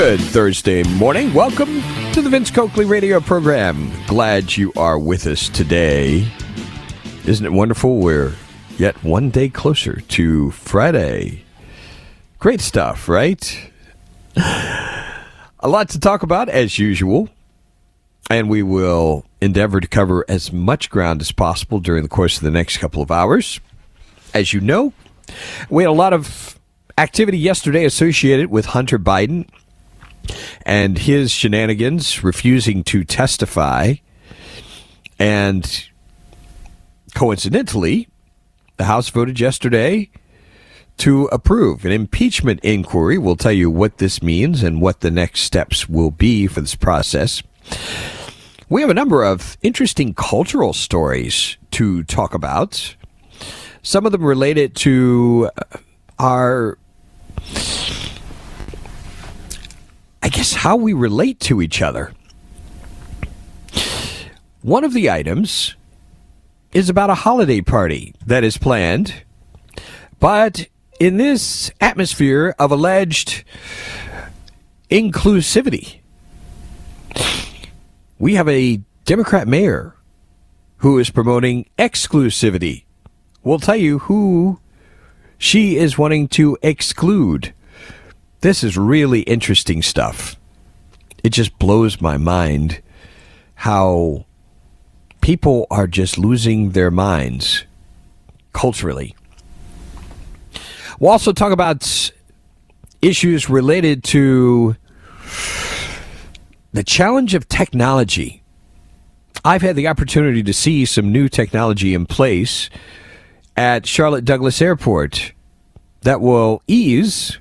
Good Thursday morning. Welcome to the Vince Coakley radio program. Glad you are with us today. Isn't it wonderful? We're yet one day closer to Friday. Great stuff, right? A lot to talk about as usual. And we will endeavor to cover as much ground as possible during the course of the next couple of hours. As you know, we had a lot of activity yesterday associated with Hunter Biden and his shenanigans, refusing to testify. And coincidentally, the House voted yesterday to approve an impeachment inquiry. We'll tell you what this means and what the next steps will be for this process. We have a number of interesting cultural stories to talk about. Some of them related to uh, our I guess, how we relate to each other. One of the items is about a holiday party that is planned, but in this atmosphere of alleged inclusivity, we have a Democrat mayor who is promoting exclusivity. We'll tell you who she is wanting to exclude. This is really interesting stuff. It just blows my mind how people are just losing their minds culturally. We'll also talk about issues related to the challenge of technology. I've had the opportunity to see some new technology in place at Charlotte Douglas Airport that will ease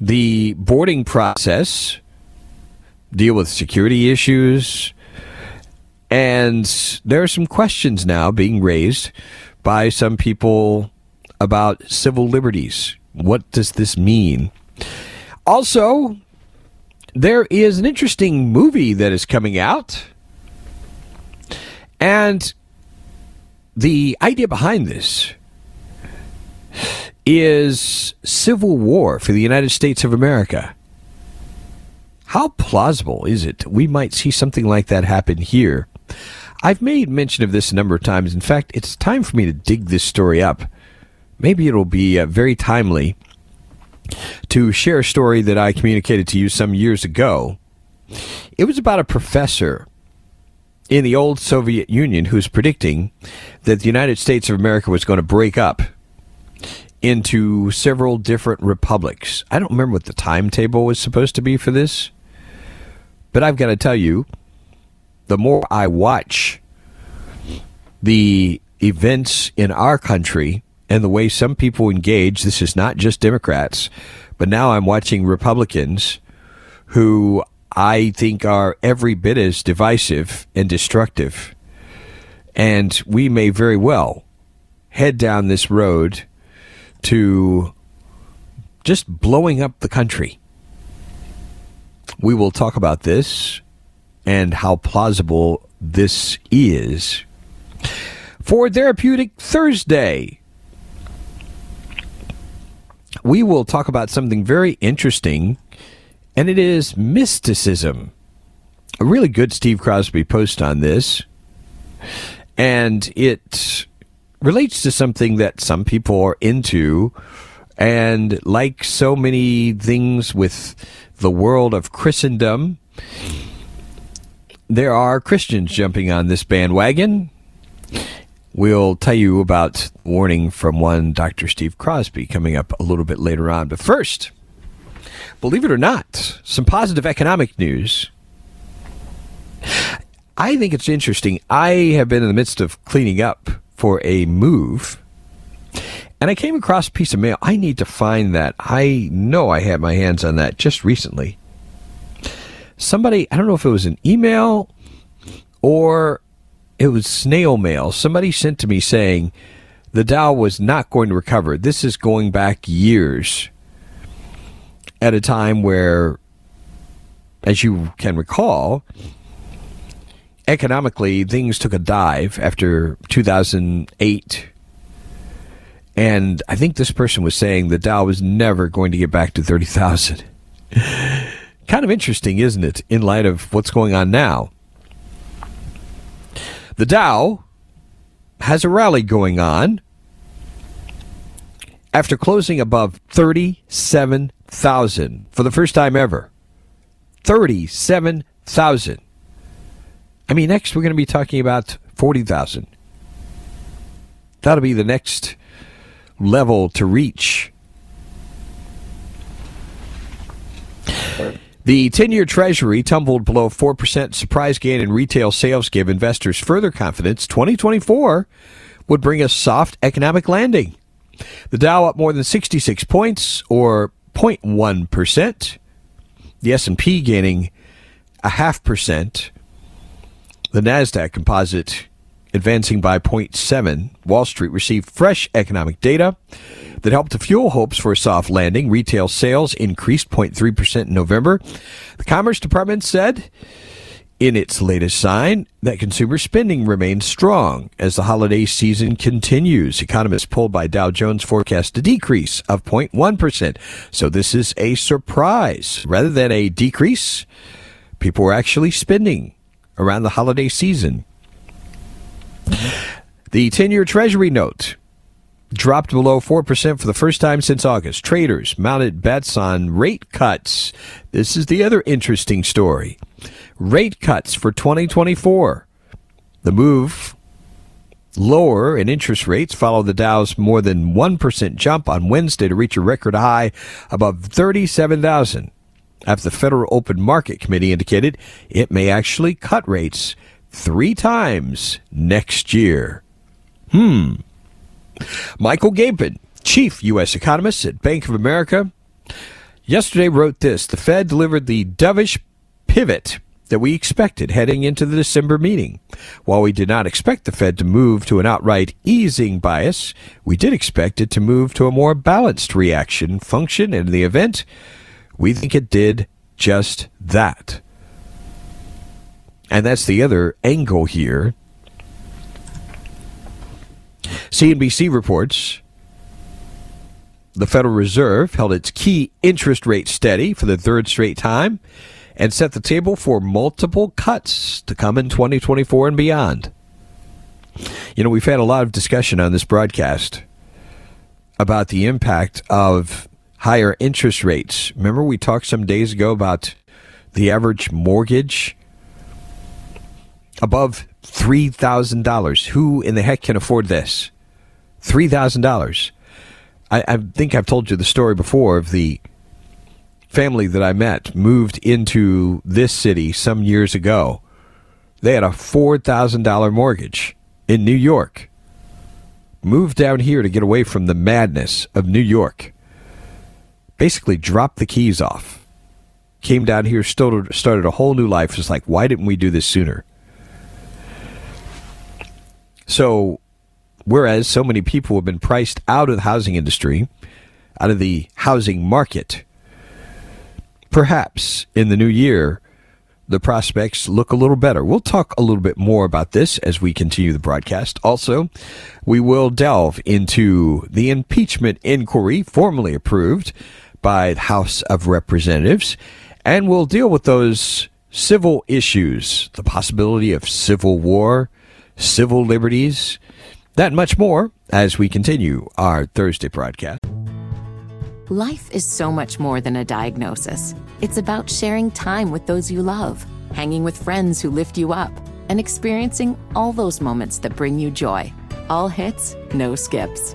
the boarding process, deal with security issues, and there are some questions now being raised by some people about civil liberties. What does this mean? Also, there is an interesting movie that is coming out. And the idea behind this is civil war for the United States of America. How plausible is it we might see something like that happen here? I've made mention of this a number of times. In fact, it's time for me to dig this story up. Maybe it'll be uh, very timely to share a story that I communicated to you some years ago. It was about a professor in the old Soviet Union who's predicting that the United States of America was going to break up into several different republics. I don't remember what the timetable was supposed to be for this, but I've got to tell you, the more I watch the events in our country and the way some people engage, this is not just Democrats, but now I'm watching Republicans who I think are every bit as divisive and destructive. And we may very well head down this road to just blowing up the country. We will talk about this and how plausible this is. For Therapeutic Thursday, we will talk about something very interesting, and it is mysticism. A really good Steve Crosby post on this, and it relates to something that some people are into. And like so many things with the world of Christendom, there are Christians jumping on this bandwagon. We'll tell you about warning from one Dr. Steve Crosby coming up a little bit later on. But first, believe it or not, some positive economic news. I think it's interesting. I have been in the midst of cleaning up for a move And I came across a piece of mail. I need to find that. I know I had my hands on that just recently. Somebody, I don't know if it was an email or it was snail mail. Somebody sent to me saying the Dow was not going to recover. This is going back years at a time where, as you can recall, economically things took a dive after 2008 and I think this person was saying the Dow was never going to get back to 30,000. kind of interesting, isn't it, in light of what's going on now? The Dow has a rally going on after closing above 37,000 for the first time ever. 37,000. I mean, next we're going to be talking about 40,000. That'll be the next level to reach. The 10 year Treasury tumbled below 4% surprise gain in retail sales give investors further confidence 2024 would bring a soft economic landing. The Dow up more than 66 points or 0.1%. The S&P gaining a half percent. The Nasdaq composite advancing by 0.7. Wall Street received fresh economic data that helped to fuel hopes for a soft landing. Retail sales increased 0.3% in November. The Commerce Department said in its latest sign that consumer spending remains strong as the holiday season continues. Economists pulled by Dow Jones forecast a decrease of 0.1%. So this is a surprise. Rather than a decrease, people were actually spending around the holiday season. The 10 year Treasury note dropped below 4% for the first time since August. Traders mounted bets on rate cuts. This is the other interesting story. Rate cuts for 2024. The move lower in interest rates followed the Dow's more than 1% jump on Wednesday to reach a record high above 37,000 after the Federal Open Market Committee indicated it may actually cut rates three times next year. Hmm. Michael Gapen, chief U.S. economist at Bank of America, yesterday wrote this The Fed delivered the dovish pivot that we expected heading into the December meeting. While we did not expect the Fed to move to an outright easing bias, we did expect it to move to a more balanced reaction function in the event. We think it did just that. And that's the other angle here. CNBC reports the Federal Reserve held its key interest rate steady for the third straight time and set the table for multiple cuts to come in 2024 and beyond. You know, we've had a lot of discussion on this broadcast about the impact of higher interest rates. Remember, we talked some days ago about the average mortgage above $3,000. Who in the heck can afford this? $3,000. I, I think I've told you the story before of the family that I met moved into this city some years ago. They had a $4,000 mortgage in New York. Moved down here to get away from the madness of New York. Basically, dropped the keys off. Came down here, started, started a whole new life. It's like, why didn't we do this sooner? So, whereas so many people have been priced out of the housing industry, out of the housing market, perhaps in the new year, the prospects look a little better. We'll talk a little bit more about this as we continue the broadcast. Also, we will delve into the impeachment inquiry formally approved by the House of Representatives, and we'll deal with those civil issues, the possibility of civil war, civil liberties, that much more as we continue our Thursday broadcast. Life is so much more than a diagnosis. It's about sharing time with those you love, hanging with friends who lift you up, and experiencing all those moments that bring you joy. All hits, no skips.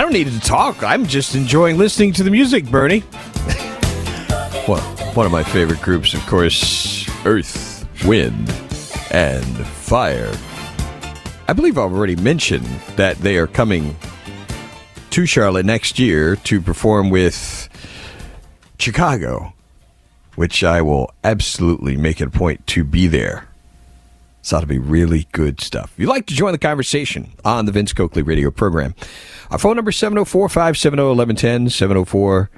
Don't need to talk. I'm just enjoying listening to the music, Bernie. well, one of my favorite groups, of course, Earth, Wind, and Fire. I believe I've already mentioned that they are coming to Charlotte next year to perform with Chicago, which I will absolutely make it a point to be there. So that'll be really good stuff. If you'd like to join the conversation on the Vince Coakley radio program, our phone number is 704 570 1110, 704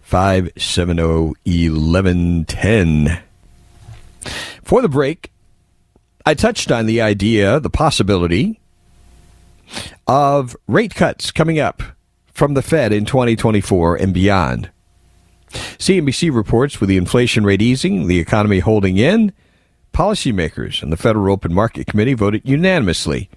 570 1110. For the break, I touched on the idea, the possibility of rate cuts coming up from the Fed in 2024 and beyond. CNBC reports with the inflation rate easing, the economy holding in, policymakers and the Federal Open Market Committee voted unanimously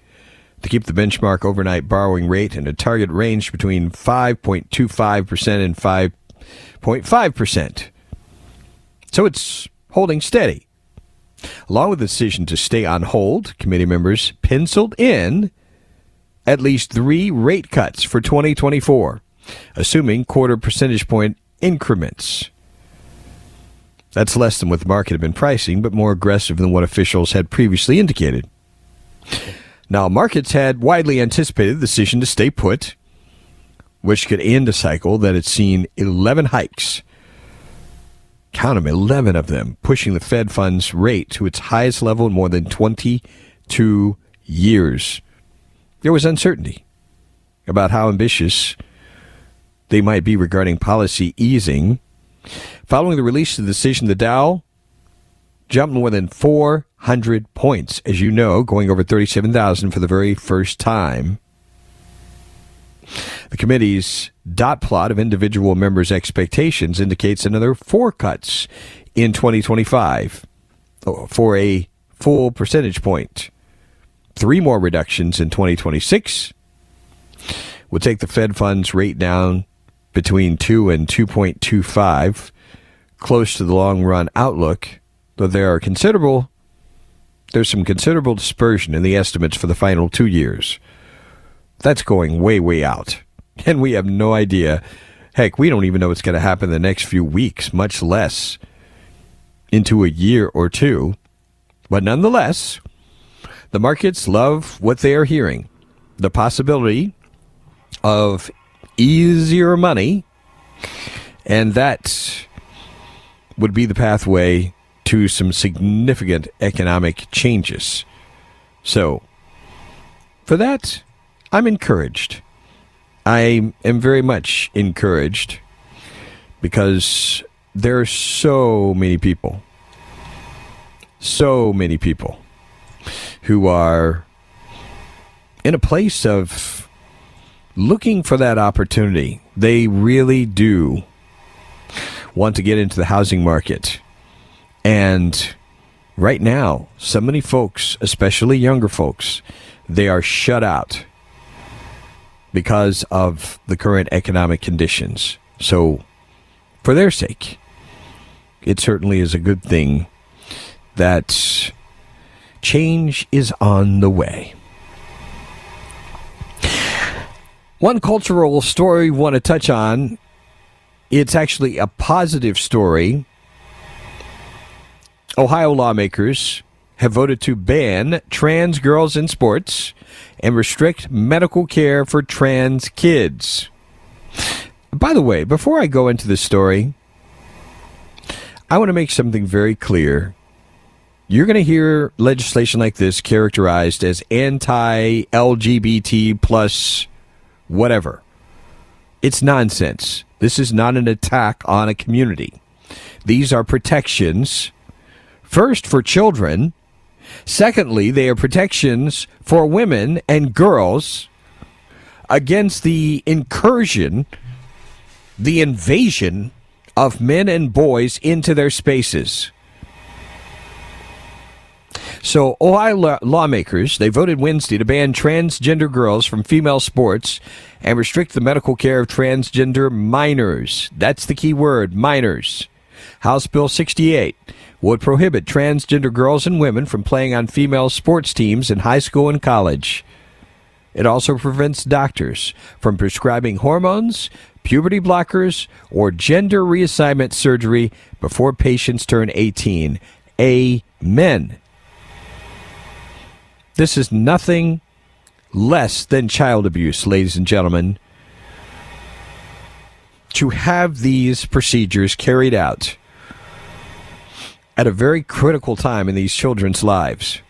to keep the benchmark overnight borrowing rate in a target range between 5.25% and 5.5%. So it's holding steady. Along with the decision to stay on hold, committee members penciled in at least three rate cuts for 2024, assuming quarter percentage point increments. That's less than what the market had been pricing, but more aggressive than what officials had previously indicated. Now, markets had widely anticipated the decision to stay put, which could end a cycle that had seen 11 hikes. Count them, 11 of them, pushing the Fed funds rate to its highest level in more than 22 years there was uncertainty about how ambitious they might be regarding policy easing. Following the release of the decision, the Dow jumped more than 400 points, as you know, going over 37,000 for the very first time. The committee's dot plot of individual members' expectations indicates another four cuts in 2025 for a full percentage point. three more reductions in 2026 will take the Fed funds rate down between 2 and 2.25, close to the long run outlook, though there are considerable there's some considerable dispersion in the estimates for the final 2 years. That's going way way out. And we have no idea. Heck, we don't even know what's going to happen in the next few weeks, much less into a year or two. But nonetheless, the markets love what they are hearing. The possibility of easier money, and that would be the pathway to some significant economic changes. So, for that, I'm encouraged. I am very much encouraged because there are so many people, so many people who are in a place of looking for that opportunity. They really do want to get into the housing market. And right now, so many folks, especially younger folks, they are shut out because of the current economic conditions. So, for their sake, it certainly is a good thing that Change is on the way. One cultural story we want to touch on. It's actually a positive story. Ohio lawmakers have voted to ban trans girls in sports and restrict medical care for trans kids. By the way, before I go into this story, I want to make something very clear you're going to hear legislation like this characterized as anti LGBT plus whatever. It's nonsense. This is not an attack on a community. These are protections, first for children. Secondly, they are protections for women and girls against the incursion, the invasion of men and boys into their spaces. So, Ohio lawmakers they voted Wednesday to ban transgender girls from female sports and restrict the medical care of transgender minors. That's the key word, minors. House Bill 68 would prohibit transgender girls and women from playing on female sports teams in high school and college. It also prevents doctors from prescribing hormones, puberty blockers, or gender reassignment surgery before patients turn 18. Amen. This is nothing less than child abuse, ladies and gentlemen. To have these procedures carried out at a very critical time in these children's lives.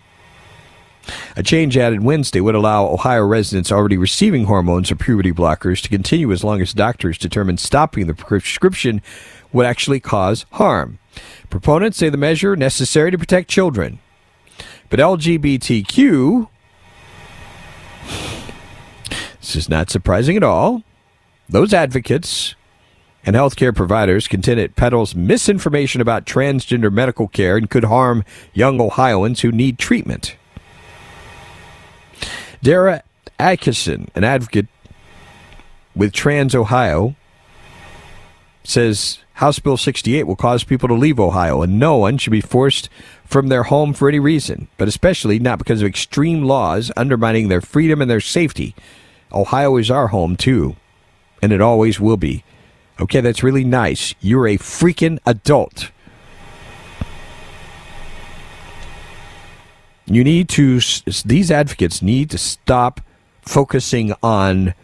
A change added Wednesday would allow Ohio residents already receiving hormones or puberty blockers to continue as long as doctors determine stopping the prescription would actually cause harm. Proponents say the measure necessary to protect children. But LGBTQ, this is not surprising at all. Those advocates and healthcare providers contend it peddles misinformation about transgender medical care and could harm young Ohioans who need treatment. Dara Atkinson, an advocate with Trans Ohio, says House Bill 68 will cause people to leave Ohio, and no one should be forced from their home for any reason, but especially not because of extreme laws undermining their freedom and their safety. Ohio is our home, too, and it always will be. Okay, that's really nice. You're a freaking adult. You need to, these advocates need to stop focusing on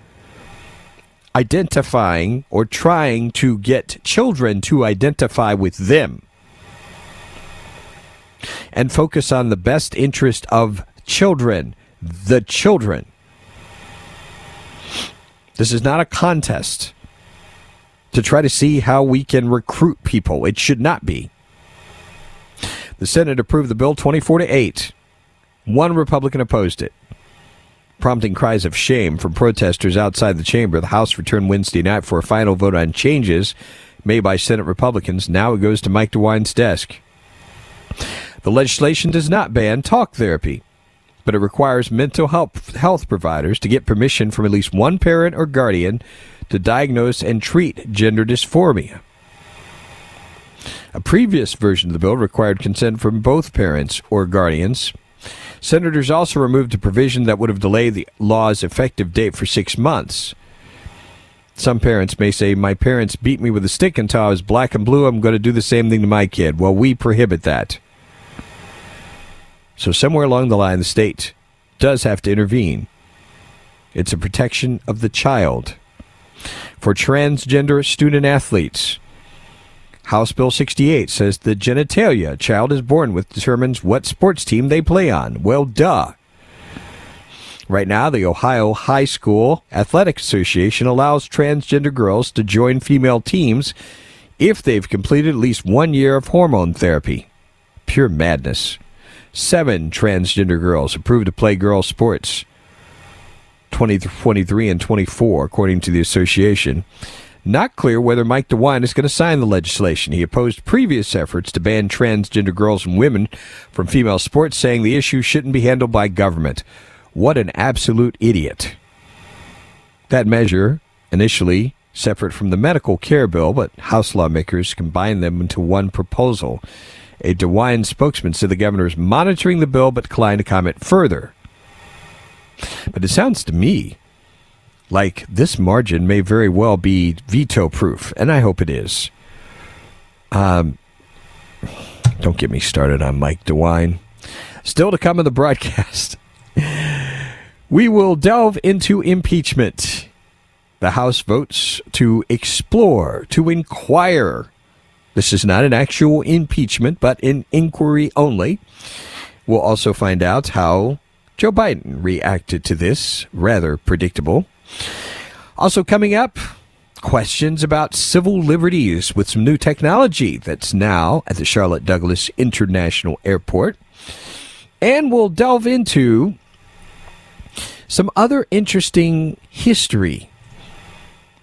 identifying or trying to get children to identify with them and focus on the best interest of children, the children. This is not a contest to try to see how we can recruit people. It should not be. The Senate approved the bill 24 to 8. One Republican opposed it, prompting cries of shame from protesters outside the chamber. The House returned Wednesday night for a final vote on changes made by Senate Republicans. Now it goes to Mike DeWine's desk. The legislation does not ban talk therapy, but it requires mental health, health providers to get permission from at least one parent or guardian to diagnose and treat gender dysphoria. A previous version of the bill required consent from both parents or guardians. Senators also removed a provision that would have delayed the law's effective date for six months. Some parents may say, My parents beat me with a stick until I was black and blue. I'm going to do the same thing to my kid. Well, we prohibit that. So, somewhere along the line, the state does have to intervene. It's a protection of the child for transgender student athletes. House Bill 68 says the genitalia a child is born with determines what sports team they play on. Well, duh. Right now, the Ohio High School Athletic Association allows transgender girls to join female teams if they've completed at least one year of hormone therapy. Pure madness. Seven transgender girls approved to play girls' sports. 2023 and 24, according to the association. Not clear whether Mike DeWine is going to sign the legislation. He opposed previous efforts to ban transgender girls and women from female sports, saying the issue shouldn't be handled by government. What an absolute idiot. That measure, initially separate from the medical care bill, but House lawmakers combined them into one proposal. A DeWine spokesman said the governor is monitoring the bill but declined to comment further. But it sounds to me like this margin may very well be veto proof, and I hope it is. Um, don't get me started on Mike DeWine. Still to come in the broadcast, we will delve into impeachment. The House votes to explore, to inquire. This is not an actual impeachment, but an inquiry only. We'll also find out how Joe Biden reacted to this, rather predictable. Also, coming up, questions about civil liberties with some new technology that's now at the Charlotte Douglas International Airport. And we'll delve into some other interesting history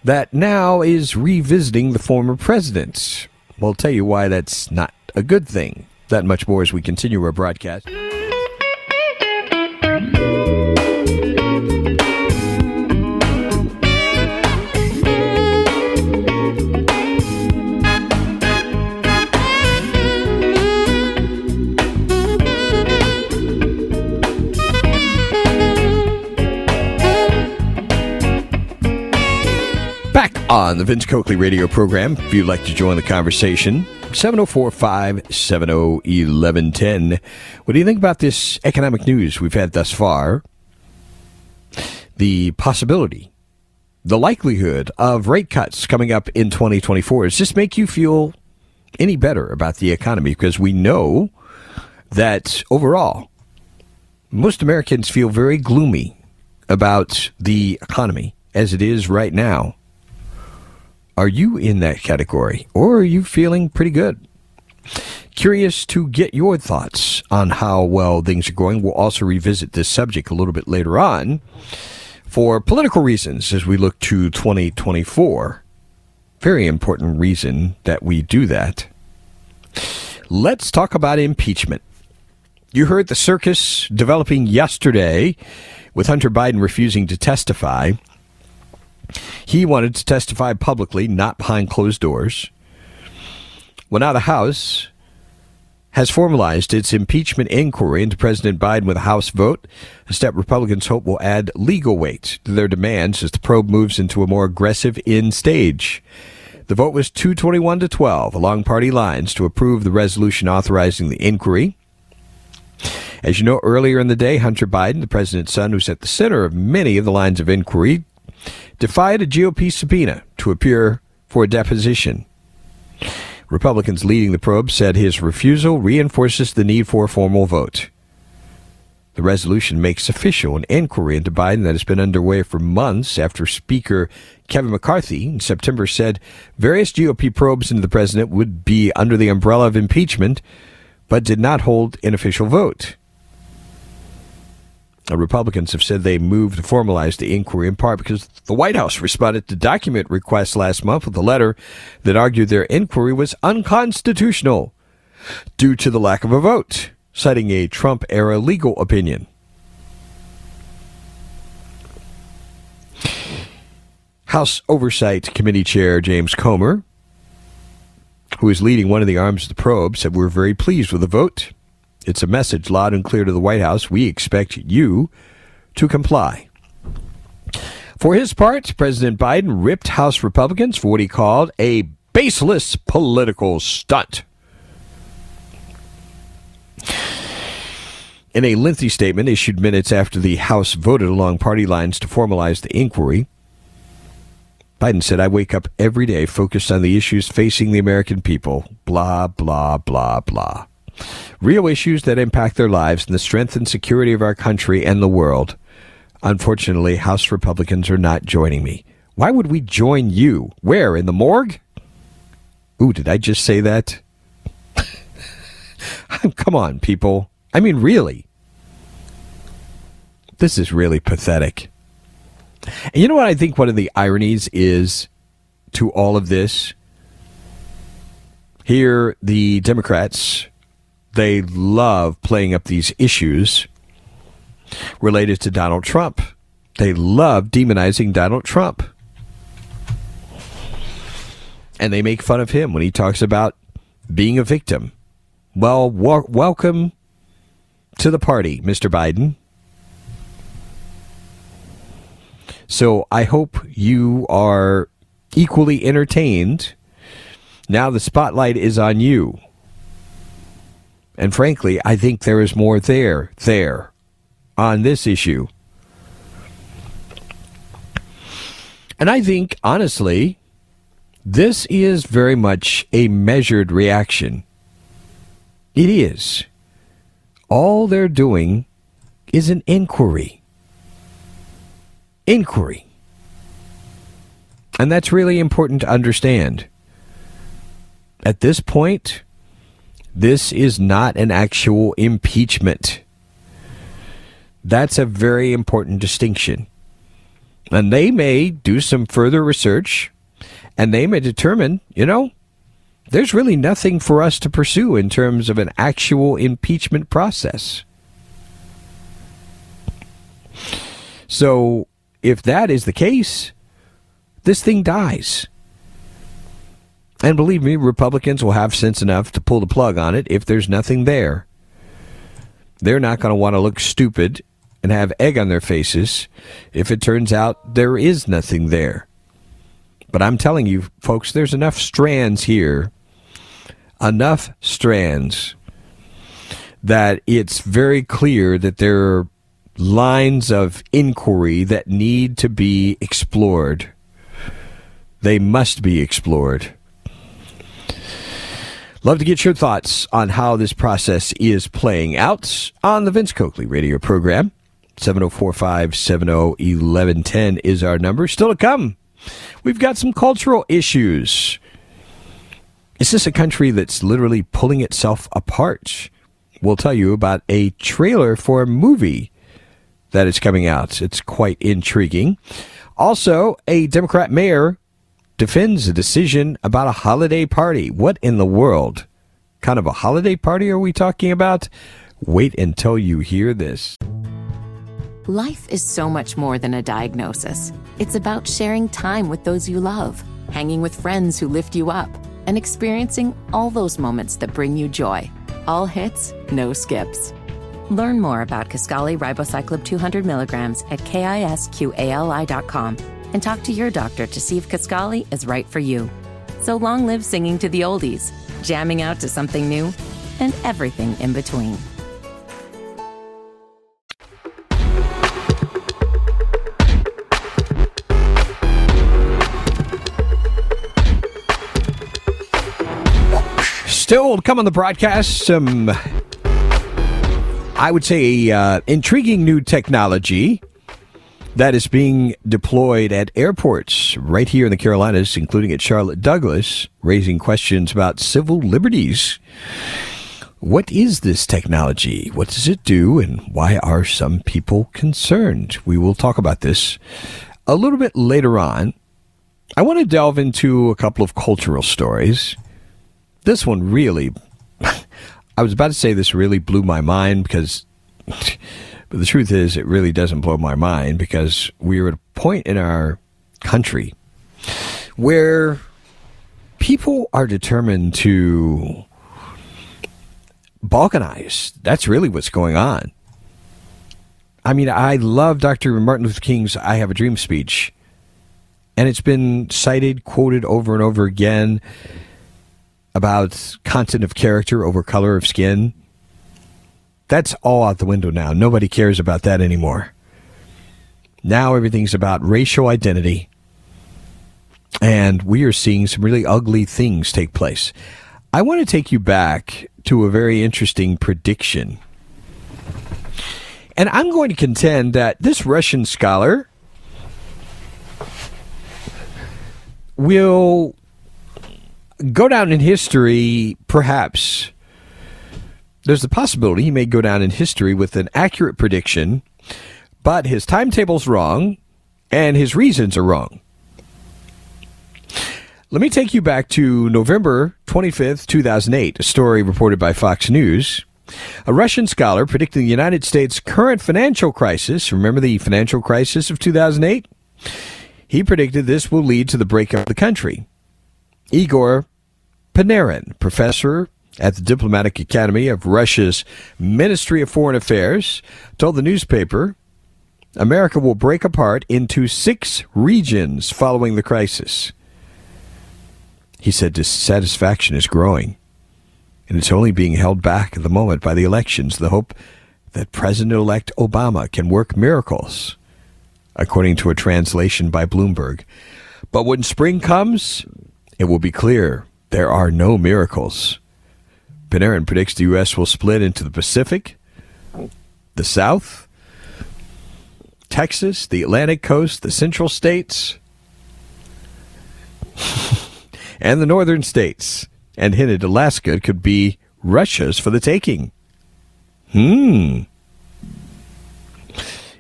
that now is revisiting the former presidents. We'll tell you why that's not a good thing. That much more as we continue our broadcast. On the Vince Coakley radio program. If you'd like to join the conversation, 704 570 1110. What do you think about this economic news we've had thus far? The possibility, the likelihood of rate cuts coming up in 2024. Does this make you feel any better about the economy? Because we know that overall, most Americans feel very gloomy about the economy as it is right now. Are you in that category or are you feeling pretty good? Curious to get your thoughts on how well things are going. We'll also revisit this subject a little bit later on for political reasons as we look to 2024. Very important reason that we do that. Let's talk about impeachment. You heard the circus developing yesterday with Hunter Biden refusing to testify. He wanted to testify publicly, not behind closed doors. Well, now the House has formalized its impeachment inquiry into President Biden with a House vote, a step Republicans hope will add legal weight to their demands as the probe moves into a more aggressive end stage. The vote was 221 to 12 along party lines to approve the resolution authorizing the inquiry. As you know, earlier in the day, Hunter Biden, the president's son, who's at the center of many of the lines of inquiry, defied a GOP subpoena to appear for a deposition. Republicans leading the probe said his refusal reinforces the need for a formal vote. The resolution makes official an inquiry into Biden that has been underway for months after Speaker Kevin McCarthy in September said various GOP probes into the president would be under the umbrella of impeachment, but did not hold an official vote. Republicans have said they moved to formalize the inquiry in part because the White House responded to document requests last month with a letter that argued their inquiry was unconstitutional due to the lack of a vote, citing a Trump era legal opinion. House Oversight Committee Chair James Comer, who is leading one of the arms of the probe, said we're very pleased with the vote it's a message loud and clear to the White House. We expect you to comply. For his part, President Biden ripped House Republicans for what he called a baseless political stunt. In a lengthy statement issued minutes after the House voted along party lines to formalize the inquiry, Biden said, I wake up every day focused on the issues facing the American people. Blah, blah, blah, blah real issues that impact their lives and the strength and security of our country and the world. Unfortunately, House Republicans are not joining me. Why would we join you? Where? In the morgue? Ooh, did I just say that? Come on, people. I mean, really. This is really pathetic. And you know what I think one of the ironies is to all of this? Here, the Democrats they love playing up these issues related to Donald Trump. They love demonizing Donald Trump. And they make fun of him when he talks about being a victim. Well, w- welcome to the party, Mr. Biden. So I hope you are equally entertained. Now the spotlight is on you. And frankly, I think there is more there, there, on this issue. And I think, honestly, this is very much a measured reaction. It is. All they're doing is an inquiry. Inquiry. And that's really important to understand. At this point, this is not an actual impeachment. That's a very important distinction. And they may do some further research and they may determine, you know, there's really nothing for us to pursue in terms of an actual impeachment process. So, if that is the case, this thing dies. And believe me, Republicans will have sense enough to pull the plug on it if there's nothing there. They're not going to want to look stupid and have egg on their faces if it turns out there is nothing there. But I'm telling you, folks, there's enough strands here, enough strands, that it's very clear that there are lines of inquiry that need to be explored. They must be explored. Love to get your thoughts on how this process is playing out on the Vince Coakley radio program. 704 is our number. Still to come. We've got some cultural issues. Is this a country that's literally pulling itself apart? We'll tell you about a trailer for a movie that is coming out. It's quite intriguing. Also, a Democrat mayor defends a decision about a holiday party. What in the world? Kind of a holiday party are we talking about? Wait until you hear this. Life is so much more than a diagnosis. It's about sharing time with those you love, hanging with friends who lift you up, and experiencing all those moments that bring you joy. All hits, no skips. Learn more about Kisqali Ribociclib 200 milligrams at kisqali.com and talk to your doctor to see if Kisqali is right for you. So long live singing to the oldies, jamming out to something new, and everything in between. Still come on the broadcast, some, I would say, uh, intriguing new technology that is being deployed at airports right here in the Carolinas, including at Charlotte Douglas, raising questions about civil liberties. What is this technology? What does it do? And why are some people concerned? We will talk about this a little bit later on. I want to delve into a couple of cultural stories this one really, I was about to say this really blew my mind because, but the truth is, it really doesn't blow my mind because we are at a point in our country where people are determined to balkanize. That's really what's going on. I mean, I love Dr. Martin Luther King's I Have a Dream speech, and it's been cited, quoted over and over again about content of character over color of skin. That's all out the window now. Nobody cares about that anymore. Now everything's about racial identity. And we are seeing some really ugly things take place. I want to take you back to a very interesting prediction. And I'm going to contend that this Russian scholar will go down in history, perhaps. There's the possibility he may go down in history with an accurate prediction, but his timetable's wrong and his reasons are wrong. Let me take you back to November 25th, 2008, a story reported by Fox News. A Russian scholar predicting the United States' current financial crisis, remember the financial crisis of 2008? He predicted this will lead to the breakup of the country. Igor Panarin, professor at the Diplomatic Academy of Russia's Ministry of Foreign Affairs, told the newspaper America will break apart into six regions following the crisis. He said dissatisfaction is growing, and it's only being held back at the moment by the elections, the hope that President elect Obama can work miracles, according to a translation by Bloomberg. But when spring comes, it will be clear there are no miracles. Panarin predicts the U.S. will split into the Pacific, the South, Texas, the Atlantic coast, the Central states, and the Northern states, and hinted Alaska could be Russia's for the taking. Hmm.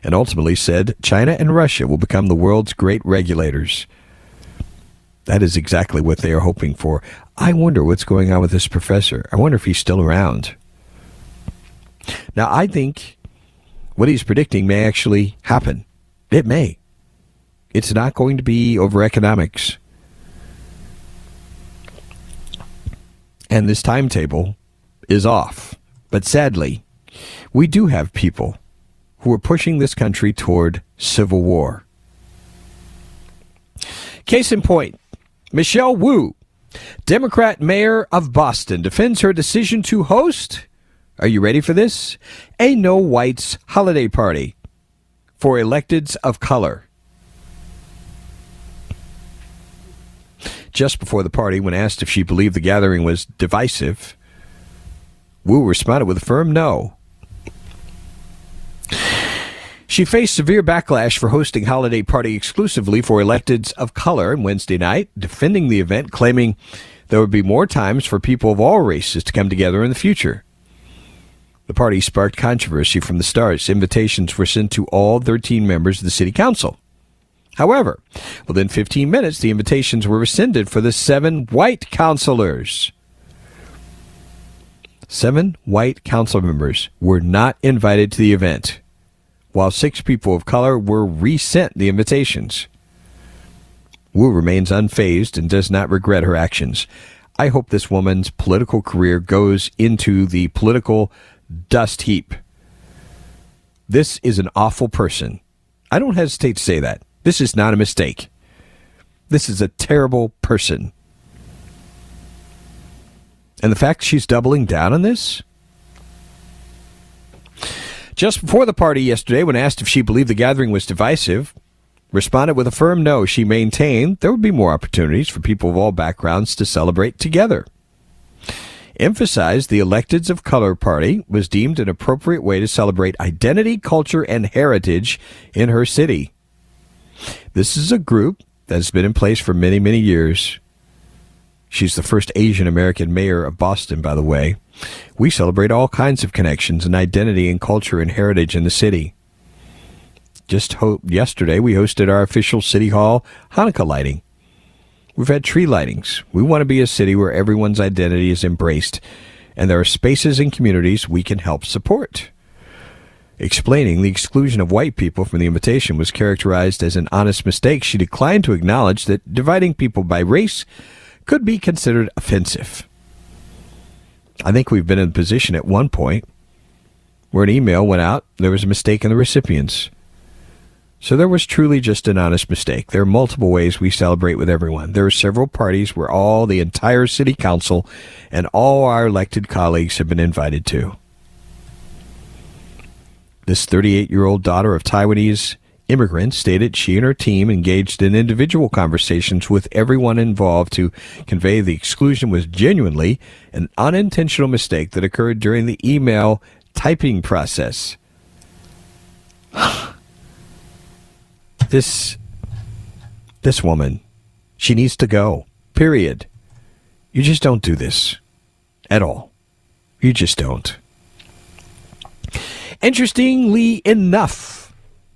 And ultimately said China and Russia will become the world's great regulators. That is exactly what they are hoping for. I wonder what's going on with this professor. I wonder if he's still around. Now, I think what he's predicting may actually happen. It may. It's not going to be over economics. And this timetable is off. But sadly, we do have people who are pushing this country toward civil war. Case in point, Michelle Wu, Democrat mayor of Boston, defends her decision to host, are you ready for this? A no whites holiday party for electeds of color. Just before the party, when asked if she believed the gathering was divisive, Wu responded with a firm no. She faced severe backlash for hosting holiday party exclusively for electeds of color on Wednesday night, defending the event, claiming there would be more times for people of all races to come together in the future. The party sparked controversy from the start. Invitations were sent to all 13 members of the city council. However, within 15 minutes, the invitations were rescinded for the seven white councilors. Seven white council members were not invited to the event while six people of color were resent the invitations. Wu remains unfazed and does not regret her actions. I hope this woman's political career goes into the political dust heap. This is an awful person. I don't hesitate to say that. This is not a mistake. This is a terrible person. And the fact she's doubling down on this? Just before the party yesterday, when asked if she believed the gathering was divisive, responded with a firm no. She maintained there would be more opportunities for people of all backgrounds to celebrate together. Emphasized the Electeds of Color Party was deemed an appropriate way to celebrate identity, culture, and heritage in her city. This is a group that has been in place for many, many years. She's the first Asian American mayor of Boston, by the way. We celebrate all kinds of connections and identity and culture and heritage in the city. Just ho- yesterday, we hosted our official City Hall Hanukkah lighting. We've had tree lightings. We want to be a city where everyone's identity is embraced, and there are spaces and communities we can help support. Explaining the exclusion of white people from the invitation was characterized as an honest mistake, she declined to acknowledge that dividing people by race could be considered offensive. I think we've been in a position at one point where an email went out, there was a mistake in the recipients. So there was truly just an honest mistake. There are multiple ways we celebrate with everyone. There are several parties where all the entire city council and all our elected colleagues have been invited to. This 38 year old daughter of Taiwanese immigrants stated she and her team engaged in individual conversations with everyone involved to convey the exclusion was genuinely an unintentional mistake that occurred during the email typing process. this this woman, she needs to go. Period. You just don't do this at all. You just don't. Interestingly enough,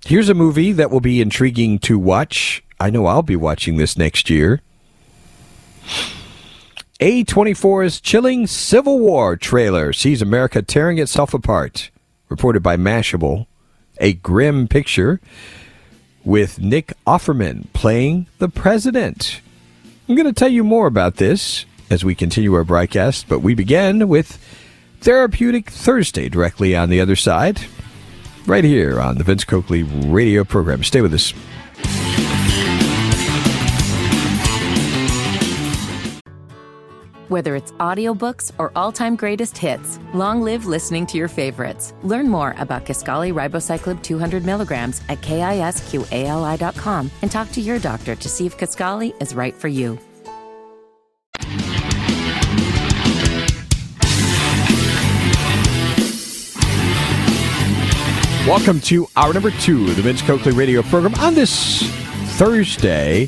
Here's a movie that will be intriguing to watch. I know I'll be watching this next year. A24's chilling Civil War trailer sees America tearing itself apart. Reported by Mashable. A grim picture with Nick Offerman playing the president. I'm going to tell you more about this as we continue our broadcast, but we begin with Therapeutic Thursday directly on the other side right here on the Vince Coakley radio program. Stay with us. Whether it's audiobooks or all-time greatest hits, long live listening to your favorites. Learn more about Kisqali Ribociclib 200 milligrams at kisqali.com and talk to your doctor to see if Kisqali is right for you. Welcome to hour number two of the Vince Coakley radio program. On this Thursday,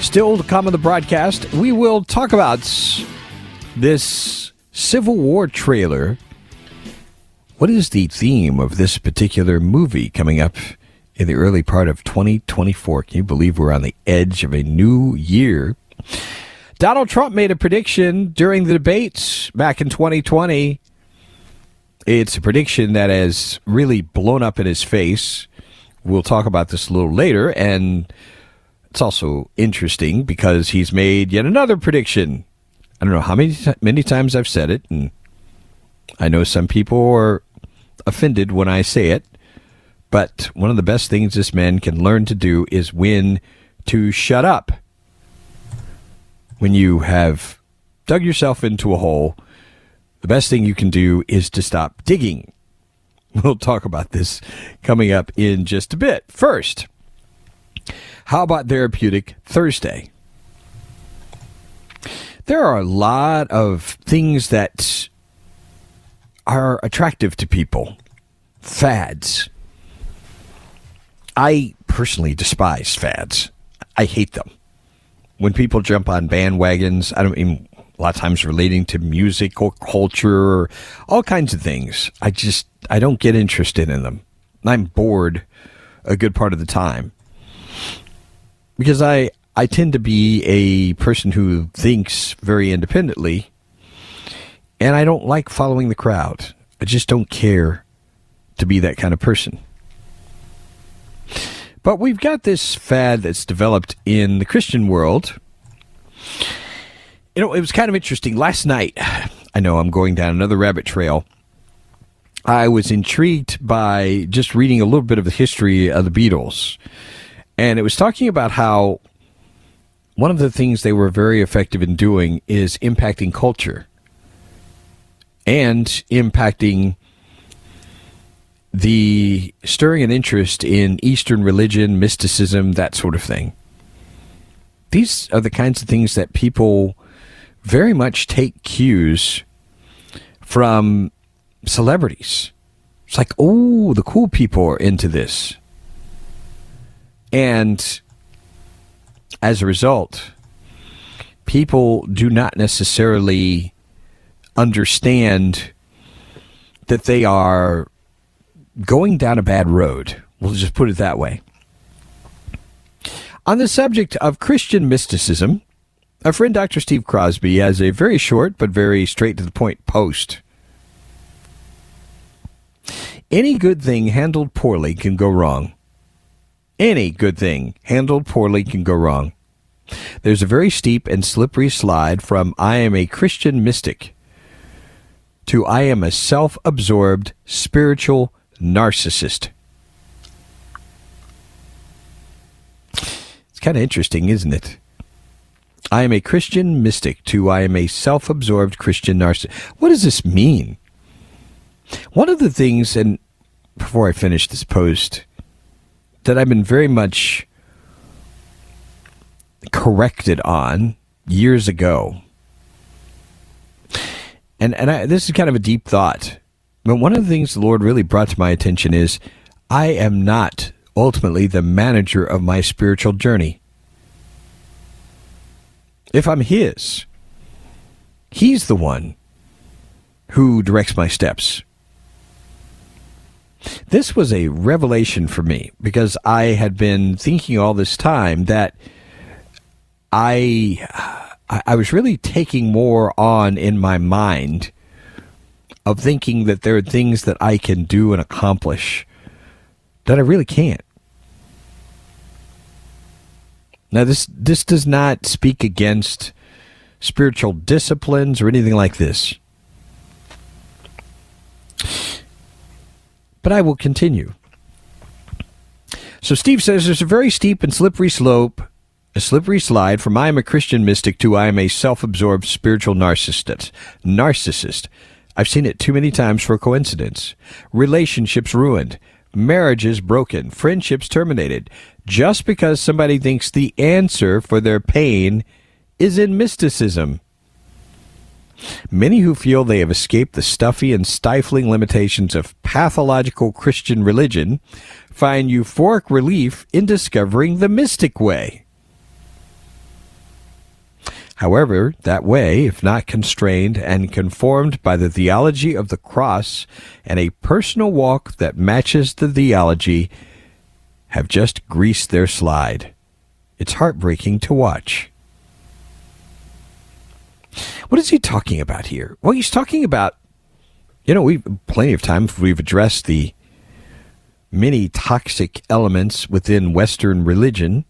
still to come on the broadcast, we will talk about this Civil War trailer. What is the theme of this particular movie coming up in the early part of 2024? Can you believe we're on the edge of a new year? Donald Trump made a prediction during the debates back in 2020 it's a prediction that has really blown up in his face. We'll talk about this a little later. And it's also interesting because he's made yet another prediction. I don't know how many, many times I've said it. And I know some people are offended when I say it. But one of the best things this man can learn to do is when to shut up. when you have dug yourself into a hole, the best thing you can do is to stop digging. We'll talk about this coming up in just a bit. First, how about Therapeutic Thursday? There are a lot of things that are attractive to people, fads. I personally despise fads. I hate them. When people jump on bandwagons, I don't mean a lot of times relating to music or culture or all kinds of things. I just I don't get interested in them. I'm bored a good part of the time. Because I I tend to be a person who thinks very independently and I don't like following the crowd. I just don't care to be that kind of person. But we've got this fad that's developed in the Christian world. You know, it was kind of interesting. Last night, I know I'm going down another rabbit trail. I was intrigued by just reading a little bit of the history of the Beatles. And it was talking about how one of the things they were very effective in doing is impacting culture and impacting the stirring an interest in Eastern religion, mysticism, that sort of thing. These are the kinds of things that people very much take cues from celebrities. It's like, oh, the cool people are into this. And as a result, people do not necessarily understand that they are going down a bad road. We'll just put it that way. On the subject of Christian mysticism, our friend Dr. Steve Crosby has a very short but very straight to the point post. Any good thing handled poorly can go wrong. Any good thing handled poorly can go wrong. There's a very steep and slippery slide from I am a Christian mystic to I am a self absorbed spiritual narcissist. It's kind of interesting, isn't it? I am a Christian mystic to I am a self absorbed Christian narcissist. What does this mean? One of the things, and before I finish this post, that I've been very much corrected on years ago and and I, this is kind of a deep thought. But one of the things the Lord really brought to my attention is I am not ultimately the manager of my spiritual journey. If I'm His, He's the one who directs my steps. This was a revelation for me because I had been thinking all this time that I I, was really taking more on in my mind of thinking that there are things that I can do and accomplish that I really can't. Now this this does not speak against spiritual disciplines or anything like this. But I will continue. So Steve says there's a very steep and slippery slope a slippery slide from I am a Christian mystic to I am a self-absorbed spiritual narcissist. Narcissist. I've seen it too many times for coincidence. Relationships ruined. Marriages broken. Friendships terminated. Just because somebody thinks the answer for their pain is in mysticism. Many who feel they have escaped the stuffy and stifling limitations of pathological Christian religion find euphoric relief in discovering the mystic way. However, that way, if not constrained and conformed by the theology of the cross and a personal walk that matches the theology, have just greased their slide. It's heartbreaking to watch. What is he talking about here? Well, he's talking about, you know, we've plenty of times we've addressed the many toxic elements within Western religion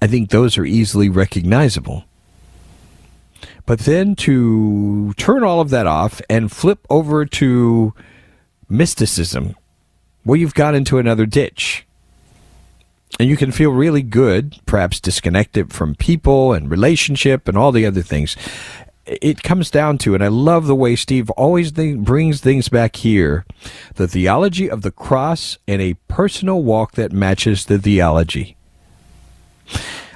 I think those are easily recognizable. But then to turn all of that off and flip over to mysticism, well, you've got into another ditch. and you can feel really good, perhaps disconnected from people and relationship and all the other things. It comes down to, and I love the way Steve always th- brings things back here the theology of the cross and a personal walk that matches the theology.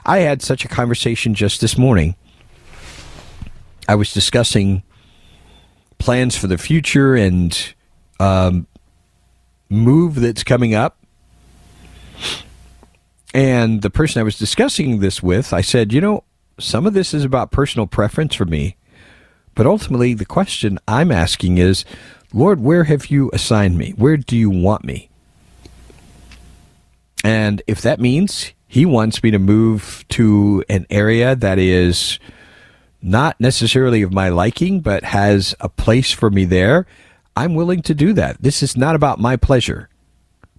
I had such a conversation just this morning. I was discussing plans for the future and um, move that's coming up. And the person I was discussing this with, I said, you know, some of this is about personal preference for me. But ultimately, the question I'm asking is, Lord, where have you assigned me? Where do you want me? And if that means he wants me to move to an area that is not necessarily of my liking, but has a place for me there, I'm willing to do that. This is not about my pleasure,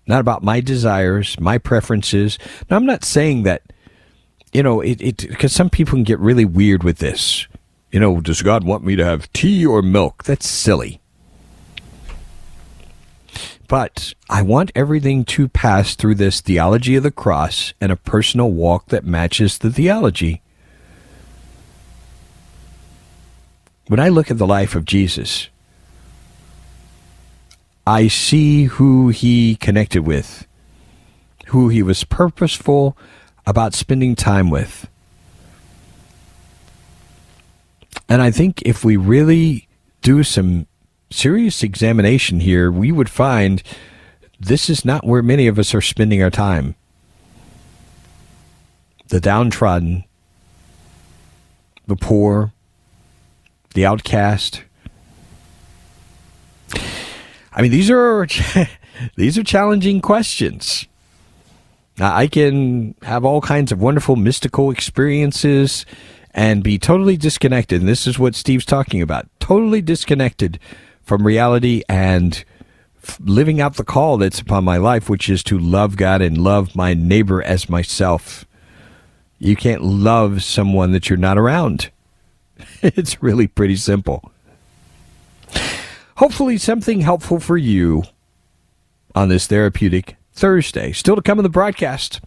not about my desires, my preferences. Now, I'm not saying that, you know, it, it, because some people can get really weird with this. You know, does God want me to have tea or milk? That's silly. But I want everything to pass through this theology of the cross and a personal walk that matches the theology. When I look at the life of Jesus, I see who he connected with, who he was purposeful about spending time with. And I think if we really do some serious examination here, we would find this is not where many of us are spending our time. The downtrodden, the poor, the outcast. I mean, these are these are challenging questions. I can have all kinds of wonderful mystical experiences and be totally disconnected. And this is what Steve's talking about totally disconnected from reality and living out the call that's upon my life, which is to love God and love my neighbor as myself. You can't love someone that you're not around. it's really pretty simple. Hopefully, something helpful for you on this therapeutic Thursday. Still to come in the broadcast,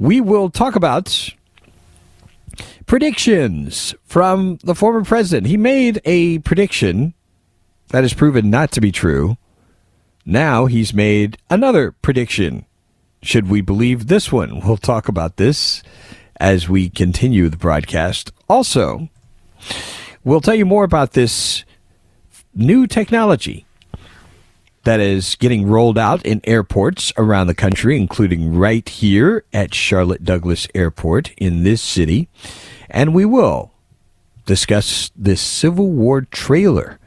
we will talk about predictions from the former president. He made a prediction that has proven not to be true. Now he's made another prediction. Should we believe this one? We'll talk about this as we continue the broadcast. Also, we'll tell you more about this new technology that is getting rolled out in airports around the country, including right here at Charlotte Douglas Airport in this city. And we will discuss this Civil War trailer.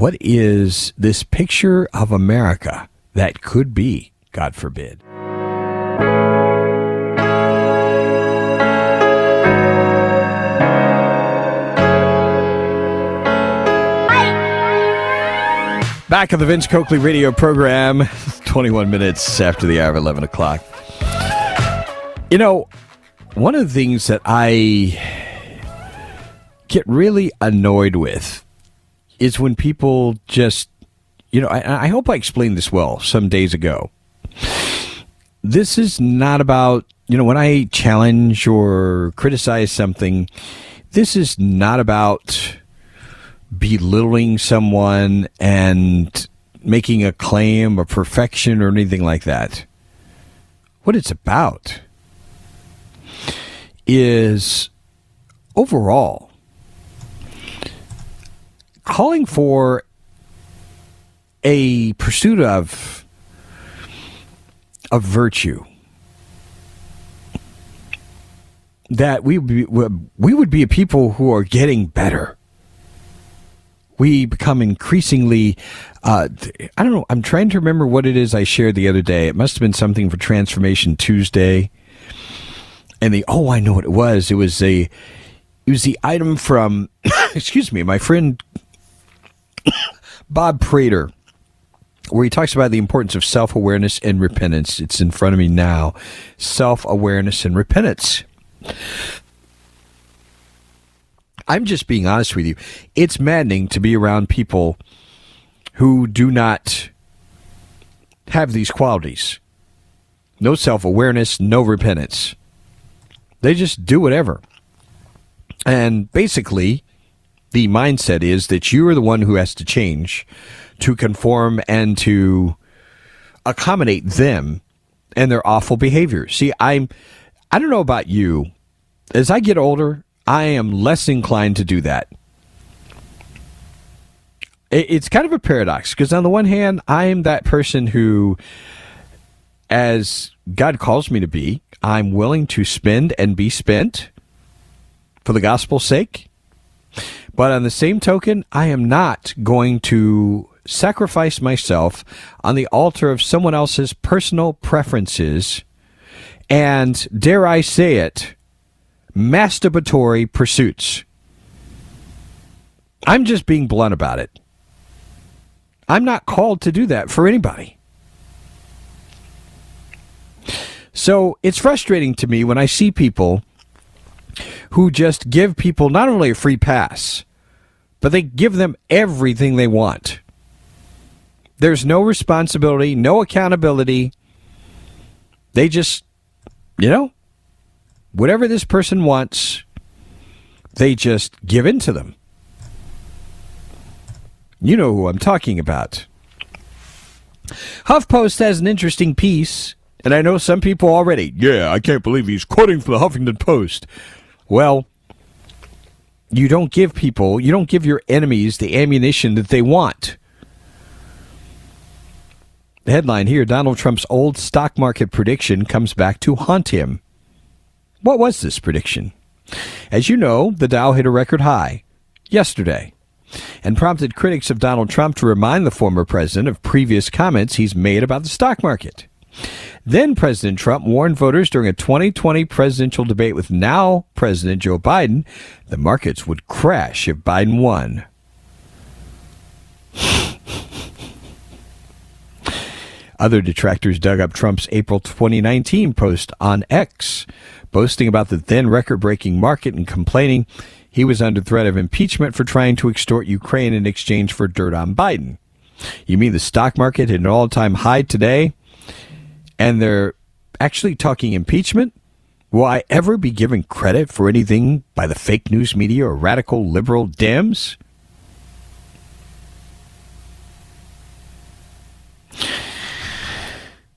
What is this picture of America that could be, God forbid? Back on the Vince Coakley radio program, 21 minutes after the hour, of 11 o'clock. You know, one of the things that I get really annoyed with is when people just, you know, I, I hope I explained this well some days ago. This is not about, you know, when I challenge or criticize something, this is not about belittling someone and making a claim of perfection or anything like that. What it's about is overall calling for a pursuit of of virtue that we we would be a people who are getting better. We become increasingly uh, i don't know i'm trying to remember what it is i shared the other day. It must have been something for transformation tuesday. And the oh i know what it was. It was a it was the item from excuse me my friend bob prater where he talks about the importance of self-awareness and repentance it's in front of me now self-awareness and repentance I'm just being honest with you. It's maddening to be around people who do not have these qualities. no self awareness, no repentance. They just do whatever. And basically, the mindset is that you are the one who has to change to conform and to accommodate them and their awful behavior. See, I'm I don't know about you. As I get older, I am less inclined to do that. It's kind of a paradox because on the one hand, I am that person who as God calls me to be, I'm willing to spend and be spent for the gospel's sake. But on the same token, I am not going to sacrifice myself on the altar of someone else's personal preferences and, dare I say it, masturbatory pursuits. I'm just being blunt about it. I'm not called to do that for anybody. So it's frustrating to me when I see people who just give people not only a free pass, but they give them everything they want. There's no responsibility, no accountability. They just, you know, whatever this person wants, they just give in to them. You know who I'm talking about. HuffPost has an interesting piece, and I know some people already, yeah, I can't believe he's quoting from the Huffington Post. Well, you don't give people, you don't give your enemies the ammunition that they want. The headline here Donald Trump's old stock market prediction comes back to haunt him. What was this prediction? As you know, the Dow hit a record high yesterday and prompted critics of Donald Trump to remind the former president of previous comments he's made about the stock market. Then President Trump warned voters during a 2020 presidential debate with now President Joe Biden the markets would crash if Biden won. Other detractors dug up Trump's April 2019 post on X, boasting about the then record breaking market and complaining he was under threat of impeachment for trying to extort Ukraine in exchange for dirt on Biden. You mean the stock market hit an all time high today? And they're actually talking impeachment? Will I ever be given credit for anything by the fake news media or radical liberal Dems?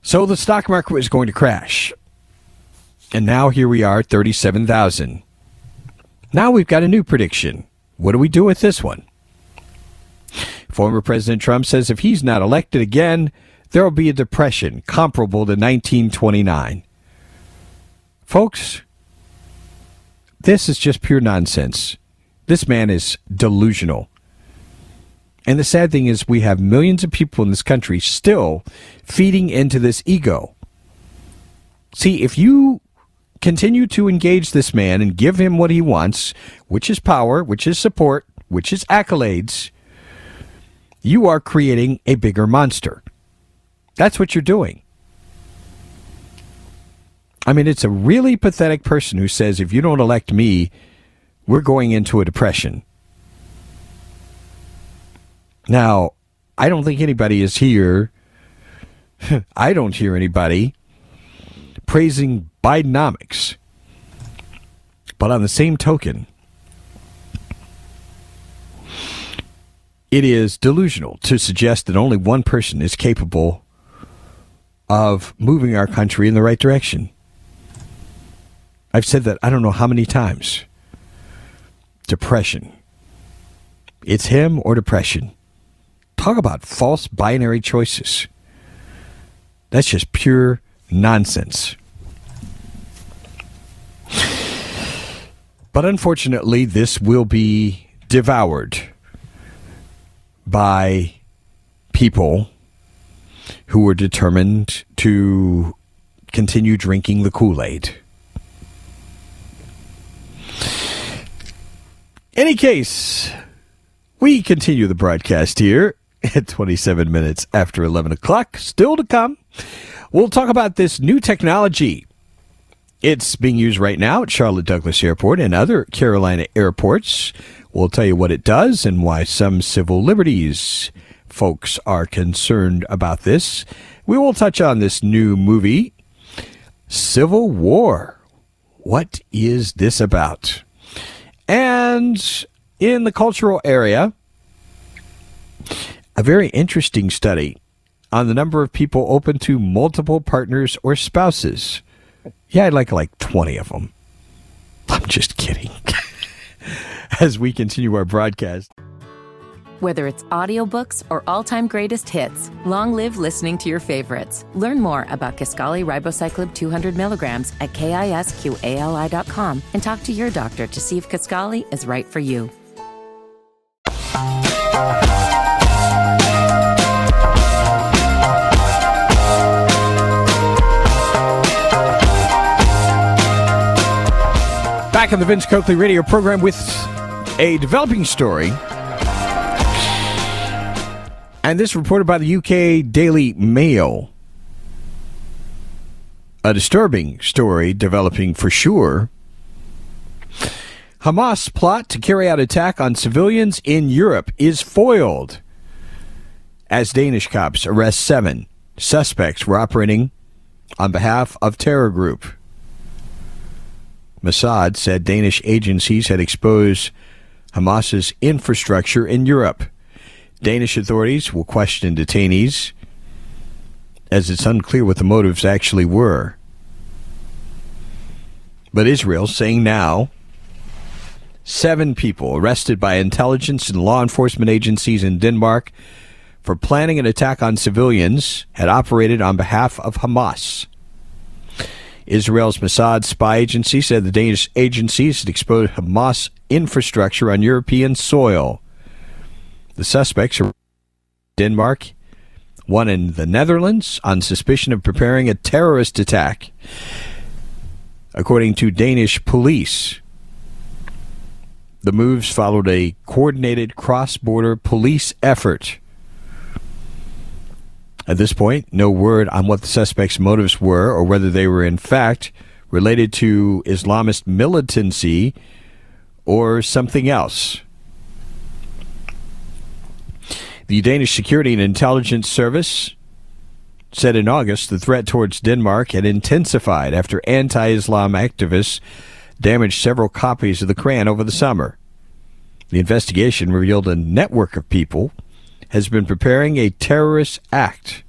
So the stock market was going to crash. And now here we are, 37,000. Now we've got a new prediction. What do we do with this one? Former President Trump says if he's not elected again, there will be a depression comparable to 1929. Folks, this is just pure nonsense. This man is delusional. And the sad thing is, we have millions of people in this country still feeding into this ego. See, if you continue to engage this man and give him what he wants, which is power, which is support, which is accolades, you are creating a bigger monster. That's what you're doing. I mean, it's a really pathetic person who says, if you don't elect me, we're going into a depression. Now, I don't think anybody is here. I don't hear anybody praising Bidenomics. But on the same token, it is delusional to suggest that only one person is capable of moving our country in the right direction. I've said that I don't know how many times. Depression. It's him or depression. Talk about false binary choices. That's just pure nonsense. But unfortunately, this will be devoured by people who were determined to continue drinking the Kool Aid. Any case, we continue the broadcast here at 27 minutes after 11 o'clock. Still to come, we'll talk about this new technology. It's being used right now at Charlotte Douglas Airport and other Carolina airports. We'll tell you what it does and why some civil liberties folks are concerned about this. We will touch on this new movie Civil War. What is this about? And in the cultural area, a very interesting study on the number of people open to multiple partners or spouses. Yeah, I'd like like 20 of them. I'm just kidding. As we continue our broadcast. Whether it's audiobooks or all-time greatest hits, long live listening to your favorites. Learn more about Kisqali Ribociclib 200 milligrams at kisqali.com and talk to your doctor to see if Kisqali is right for you. Back on the Vince Coakley radio program with a developing story and this reported by the UK Daily Mail. A disturbing story developing for sure. Hamas plot to carry out attack on civilians in Europe is foiled as Danish cops arrest seven suspects were operating on behalf of terror group. Mossad said Danish agencies had exposed Hamas's infrastructure in Europe. Danish authorities will question detainees as it's unclear what the motives actually were. But Israel saying now seven people arrested by intelligence and law enforcement agencies in Denmark for planning an attack on civilians had operated on behalf of Hamas. Israel's Mossad spy agency said the Danish agencies had exposed Hamas infrastructure on European soil. The suspects are Denmark, one in the Netherlands on suspicion of preparing a terrorist attack. According to Danish police, the moves followed a coordinated cross border police effort. At this point, no word on what the suspects' motives were or whether they were in fact related to Islamist militancy or something else. The Danish Security and Intelligence Service said in August the threat towards Denmark had intensified after anti Islam activists damaged several copies of the Quran over the summer. The investigation revealed a network of people has been preparing a terrorist act.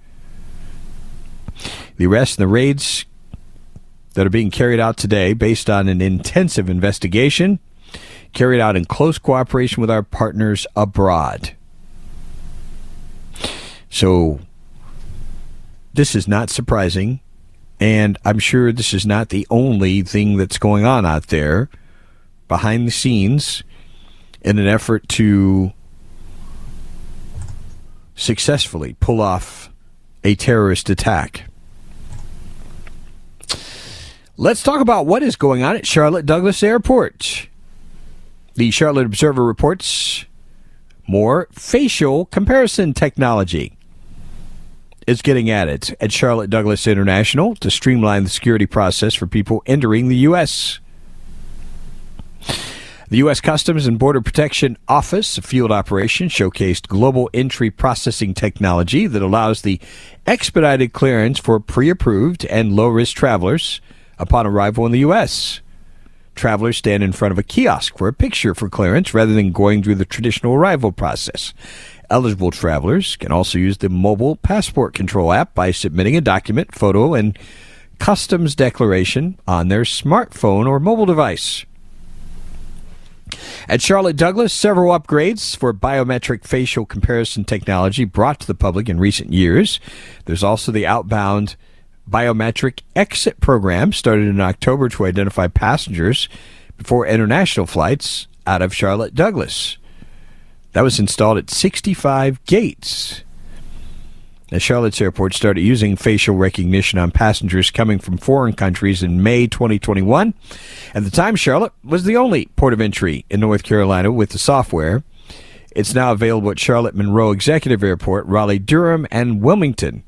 The arrests and the raids that are being carried out today, based on an intensive investigation carried out in close cooperation with our partners abroad. So this is not surprising. And I'm sure this is not the only thing that's going on out there behind the scenes in an effort to successfully pull off a terrorist attack. Let's talk about what is going on at Charlotte Douglas Airport. The Charlotte Observer reports more facial comparison technology is getting at it at Charlotte Douglas International to streamline the security process for people entering the U.S. The U.S. Customs and Border Protection Office, field operation, showcased global entry processing technology that allows the expedited clearance for pre approved and low risk travelers upon arrival in the U.S. Travelers stand in front of a kiosk for a picture for clearance rather than going through the traditional arrival process. Eligible travelers can also use the mobile passport control app by submitting a document, photo, and customs declaration on their smartphone or mobile device. At Charlotte Douglas, several upgrades for biometric facial comparison technology brought to the public in recent years. There's also the outbound biometric exit program started in October to identify passengers before international flights out of Charlotte Douglas. That was installed at 65 gates. The Charlotte's airport started using facial recognition on passengers coming from foreign countries in May 2021. At the time, Charlotte was the only port of entry in North Carolina with the software. It's now available at Charlotte Monroe Executive Airport, Raleigh Durham, and Wilmington.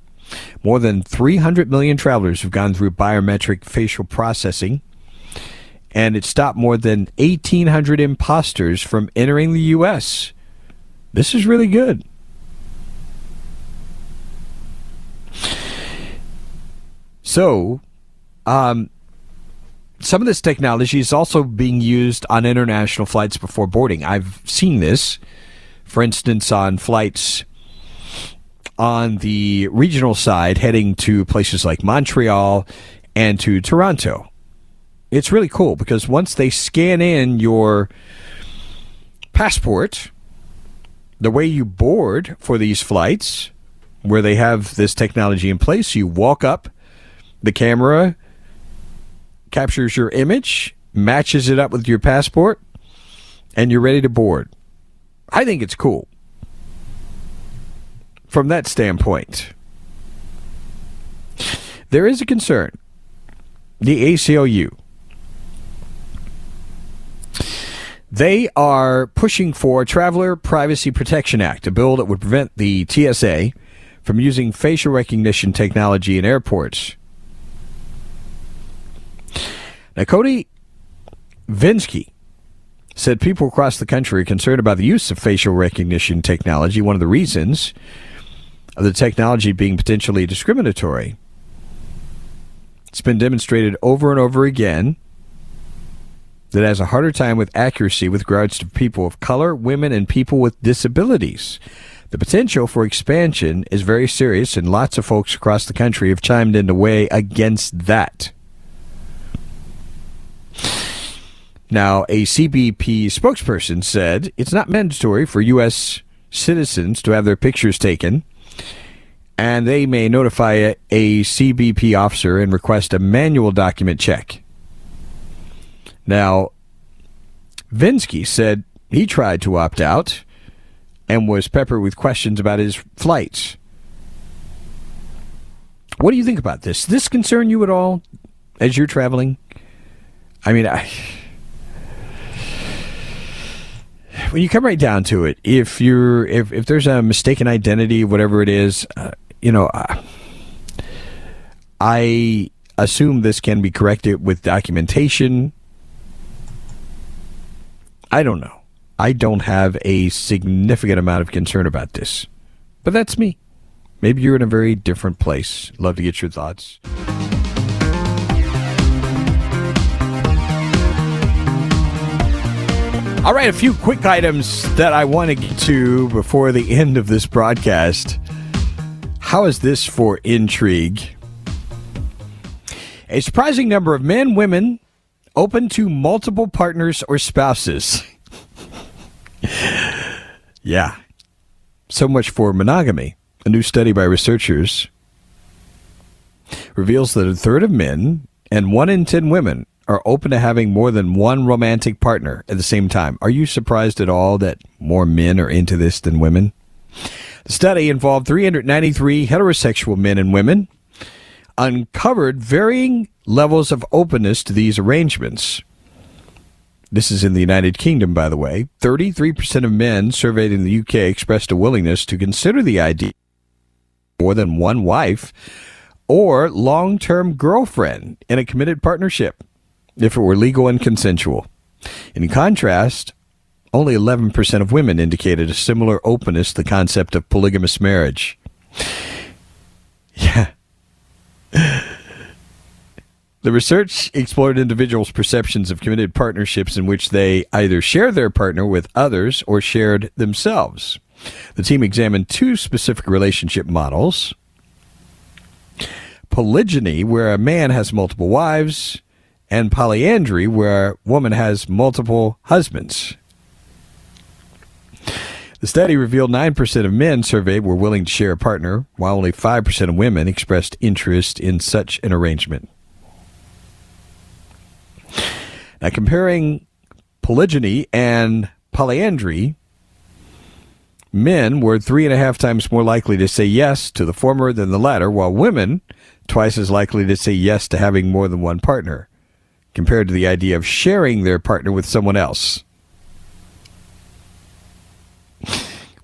More than 300 million travelers have gone through biometric facial processing, and it stopped more than 1,800 imposters from entering the U.S. This is really good. So, um, some of this technology is also being used on international flights before boarding. I've seen this, for instance, on flights on the regional side heading to places like Montreal and to Toronto. It's really cool because once they scan in your passport, the way you board for these flights, where they have this technology in place, you walk up, the camera captures your image, matches it up with your passport, and you're ready to board. I think it's cool from that standpoint. There is a concern. The ACLU. They are pushing for Traveler Privacy Protection Act, a bill that would prevent the TSA from using facial recognition technology in airports. Now, Cody Venzke said people across the country are concerned about the use of facial recognition technology. One of the reasons of the technology being potentially discriminatory. It's been demonstrated over and over again that has a harder time with accuracy with regards to people of color, women, and people with disabilities. The potential for expansion is very serious, and lots of folks across the country have chimed in to weigh against that. Now, a CBP spokesperson said it's not mandatory for U.S. citizens to have their pictures taken and they may notify a, a CBP officer and request a manual document check. Now, Venzke said he tried to opt out and was peppered with questions about his flights. What do you think about this? This concern you at all as you're traveling? I mean, I, when you come right down to it, if you're if, if there's a mistaken identity, whatever it is, uh, you know, uh, I assume this can be corrected with documentation. I don't know. I don't have a significant amount of concern about this. But that's me. Maybe you're in a very different place. Love to get your thoughts. All right, a few quick items that I want to get to before the end of this broadcast. How is this for intrigue? A surprising number of men, women, open to multiple partners or spouses. yeah. So much for monogamy. A new study by researchers reveals that a third of men and one in ten women are open to having more than one romantic partner at the same time. Are you surprised at all that more men are into this than women? The study involved 393 heterosexual men and women, uncovered varying levels of openness to these arrangements. This is in the United Kingdom, by the way. 33% of men surveyed in the UK expressed a willingness to consider the idea of more than one wife or long term girlfriend in a committed partnership if it were legal and consensual. In contrast, only 11% of women indicated a similar openness to the concept of polygamous marriage. Yeah. The research explored individuals' perceptions of committed partnerships in which they either share their partner with others or shared themselves. The team examined two specific relationship models polygyny, where a man has multiple wives, and polyandry, where a woman has multiple husbands. The study revealed 9% of men surveyed were willing to share a partner, while only 5% of women expressed interest in such an arrangement. Now, comparing polygyny and polyandry, men were three and a half times more likely to say yes to the former than the latter, while women twice as likely to say yes to having more than one partner, compared to the idea of sharing their partner with someone else.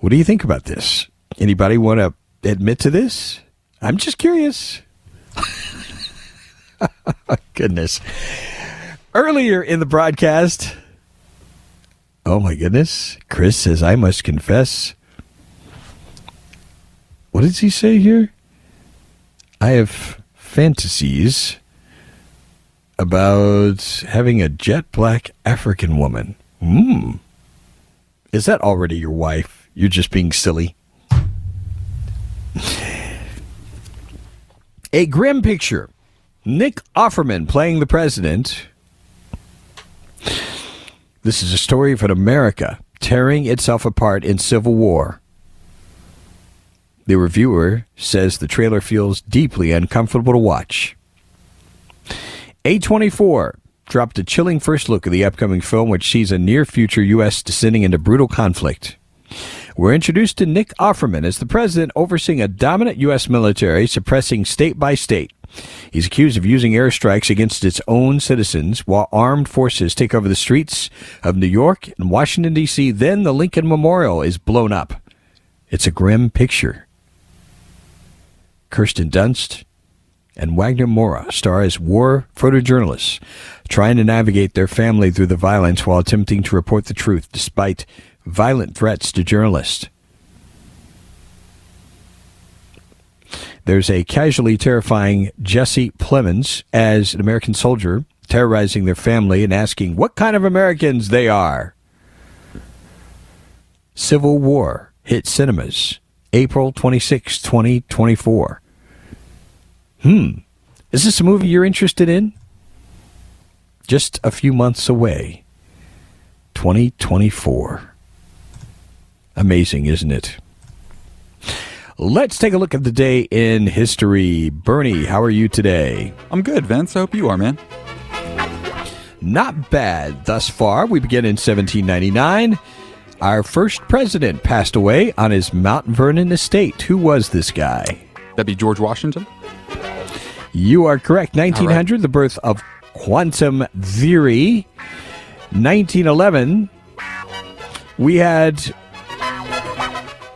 What do you think about this? Anybody want to admit to this? I'm just curious. goodness. Earlier in the broadcast, oh my goodness, Chris says, I must confess. What does he say here? I have fantasies about having a jet black African woman. Hmm. Is that already your wife? You're just being silly. A grim picture. Nick Offerman playing the president. This is a story of an America tearing itself apart in civil war. The reviewer says the trailer feels deeply uncomfortable to watch. A24 dropped a chilling first look at the upcoming film, which sees a near future U.S. descending into brutal conflict. We're introduced to Nick Offerman as the president overseeing a dominant U.S. military suppressing state by state. He's accused of using airstrikes against its own citizens while armed forces take over the streets of New York and Washington, D.C. Then the Lincoln Memorial is blown up. It's a grim picture. Kirsten Dunst and Wagner Moura star as war photojournalists trying to navigate their family through the violence while attempting to report the truth despite violent threats to journalists. There's a casually terrifying Jesse Plemons as an American soldier terrorizing their family and asking what kind of Americans they are. Civil War hit cinemas April 26, 2024. Hmm. Is this a movie you're interested in? Just a few months away. 2024. Amazing, isn't it? Let's take a look at the day in history. Bernie, how are you today? I'm good, Vince. I hope you are, man. Not bad thus far. We begin in 1799. Our first president passed away on his Mount Vernon estate. Who was this guy? That'd be George Washington. You are correct. 1900, right. the birth of quantum theory. 1911, we had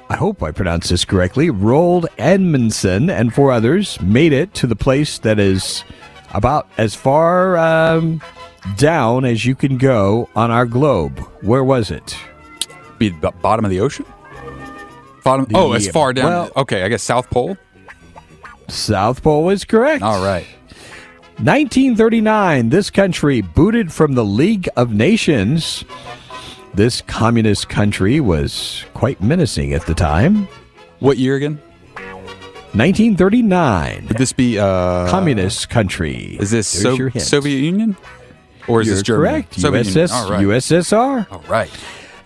I hope I pronounced this correctly, Roald Amundsen and four others made it to the place that is about as far um, down as you can go on our globe. Where was it? Be the bottom of the ocean? Bottom. The, oh, as far down. Well, okay, I guess South Pole. South Pole is correct. All right. 1939, this country booted from the League of Nations. This communist country was quite menacing at the time. What year again? 1939. Would this be uh, communist country? Is this so- Soviet Union? Or is You're this Germany? correct. Soviet USS, All right. USSR. All right.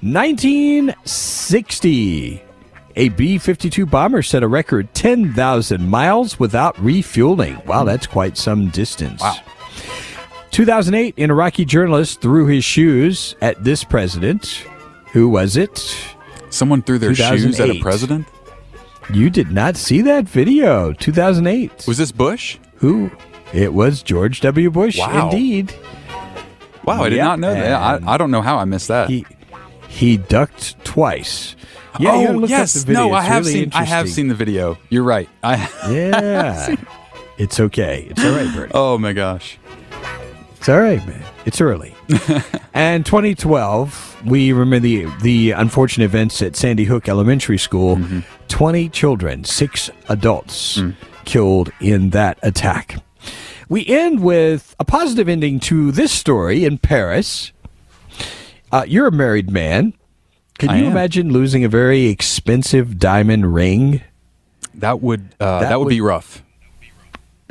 1960. A B 52 bomber set a record 10,000 miles without refueling. Wow, that's quite some distance. Wow. 2008, an Iraqi journalist threw his shoes at this president. Who was it? Someone threw their shoes at a president? You did not see that video. 2008. Was this Bush? Who? It was George W. Bush, wow. indeed. Wow, I did yep, not know that. I, I don't know how I missed that. He, he ducked twice. Yeah, oh, yes. No, I have really seen I have seen the video. You're right. I Yeah. it's okay. It's all right, Bertie. Oh my gosh. It's all right, man. It's early. and 2012, we remember the the unfortunate events at Sandy Hook Elementary School. Mm-hmm. 20 children, six adults mm. killed in that attack. We end with a positive ending to this story in Paris. Uh, you're a married man. Can I you am. imagine losing a very expensive diamond ring? That would uh, that, that would, would be rough.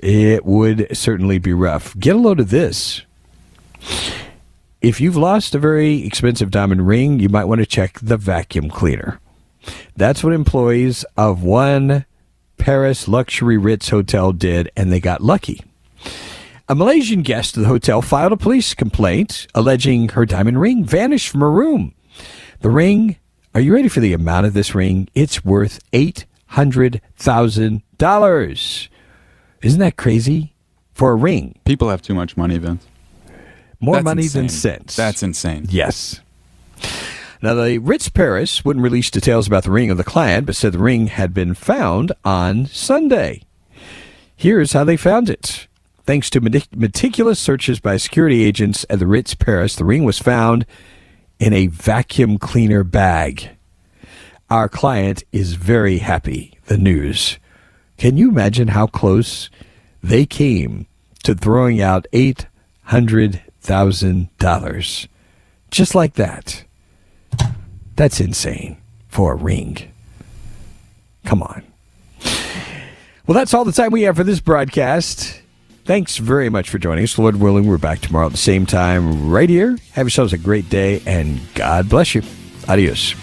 It would certainly be rough. Get a load of this. If you've lost a very expensive diamond ring, you might want to check the vacuum cleaner. That's what employees of one Paris luxury Ritz hotel did, and they got lucky. A Malaysian guest of the hotel filed a police complaint alleging her diamond ring vanished from her room. The ring, are you ready for the amount of this ring? It's worth $800,000. Isn't that crazy? For a ring. People have too much money, Vince. More That's money insane. than sense. That's insane. Yes. Now, the Ritz Paris wouldn't release details about the ring of the client, but said the ring had been found on Sunday. Here's how they found it. Thanks to meticulous searches by security agents at the Ritz Paris, the ring was found in a vacuum cleaner bag. Our client is very happy. The news. Can you imagine how close they came to throwing out eight $100,000. Just like that. That's insane for a ring. Come on. Well, that's all the time we have for this broadcast. Thanks very much for joining us. Lord willing, we're back tomorrow at the same time right here. Have yourselves a great day and God bless you. Adios.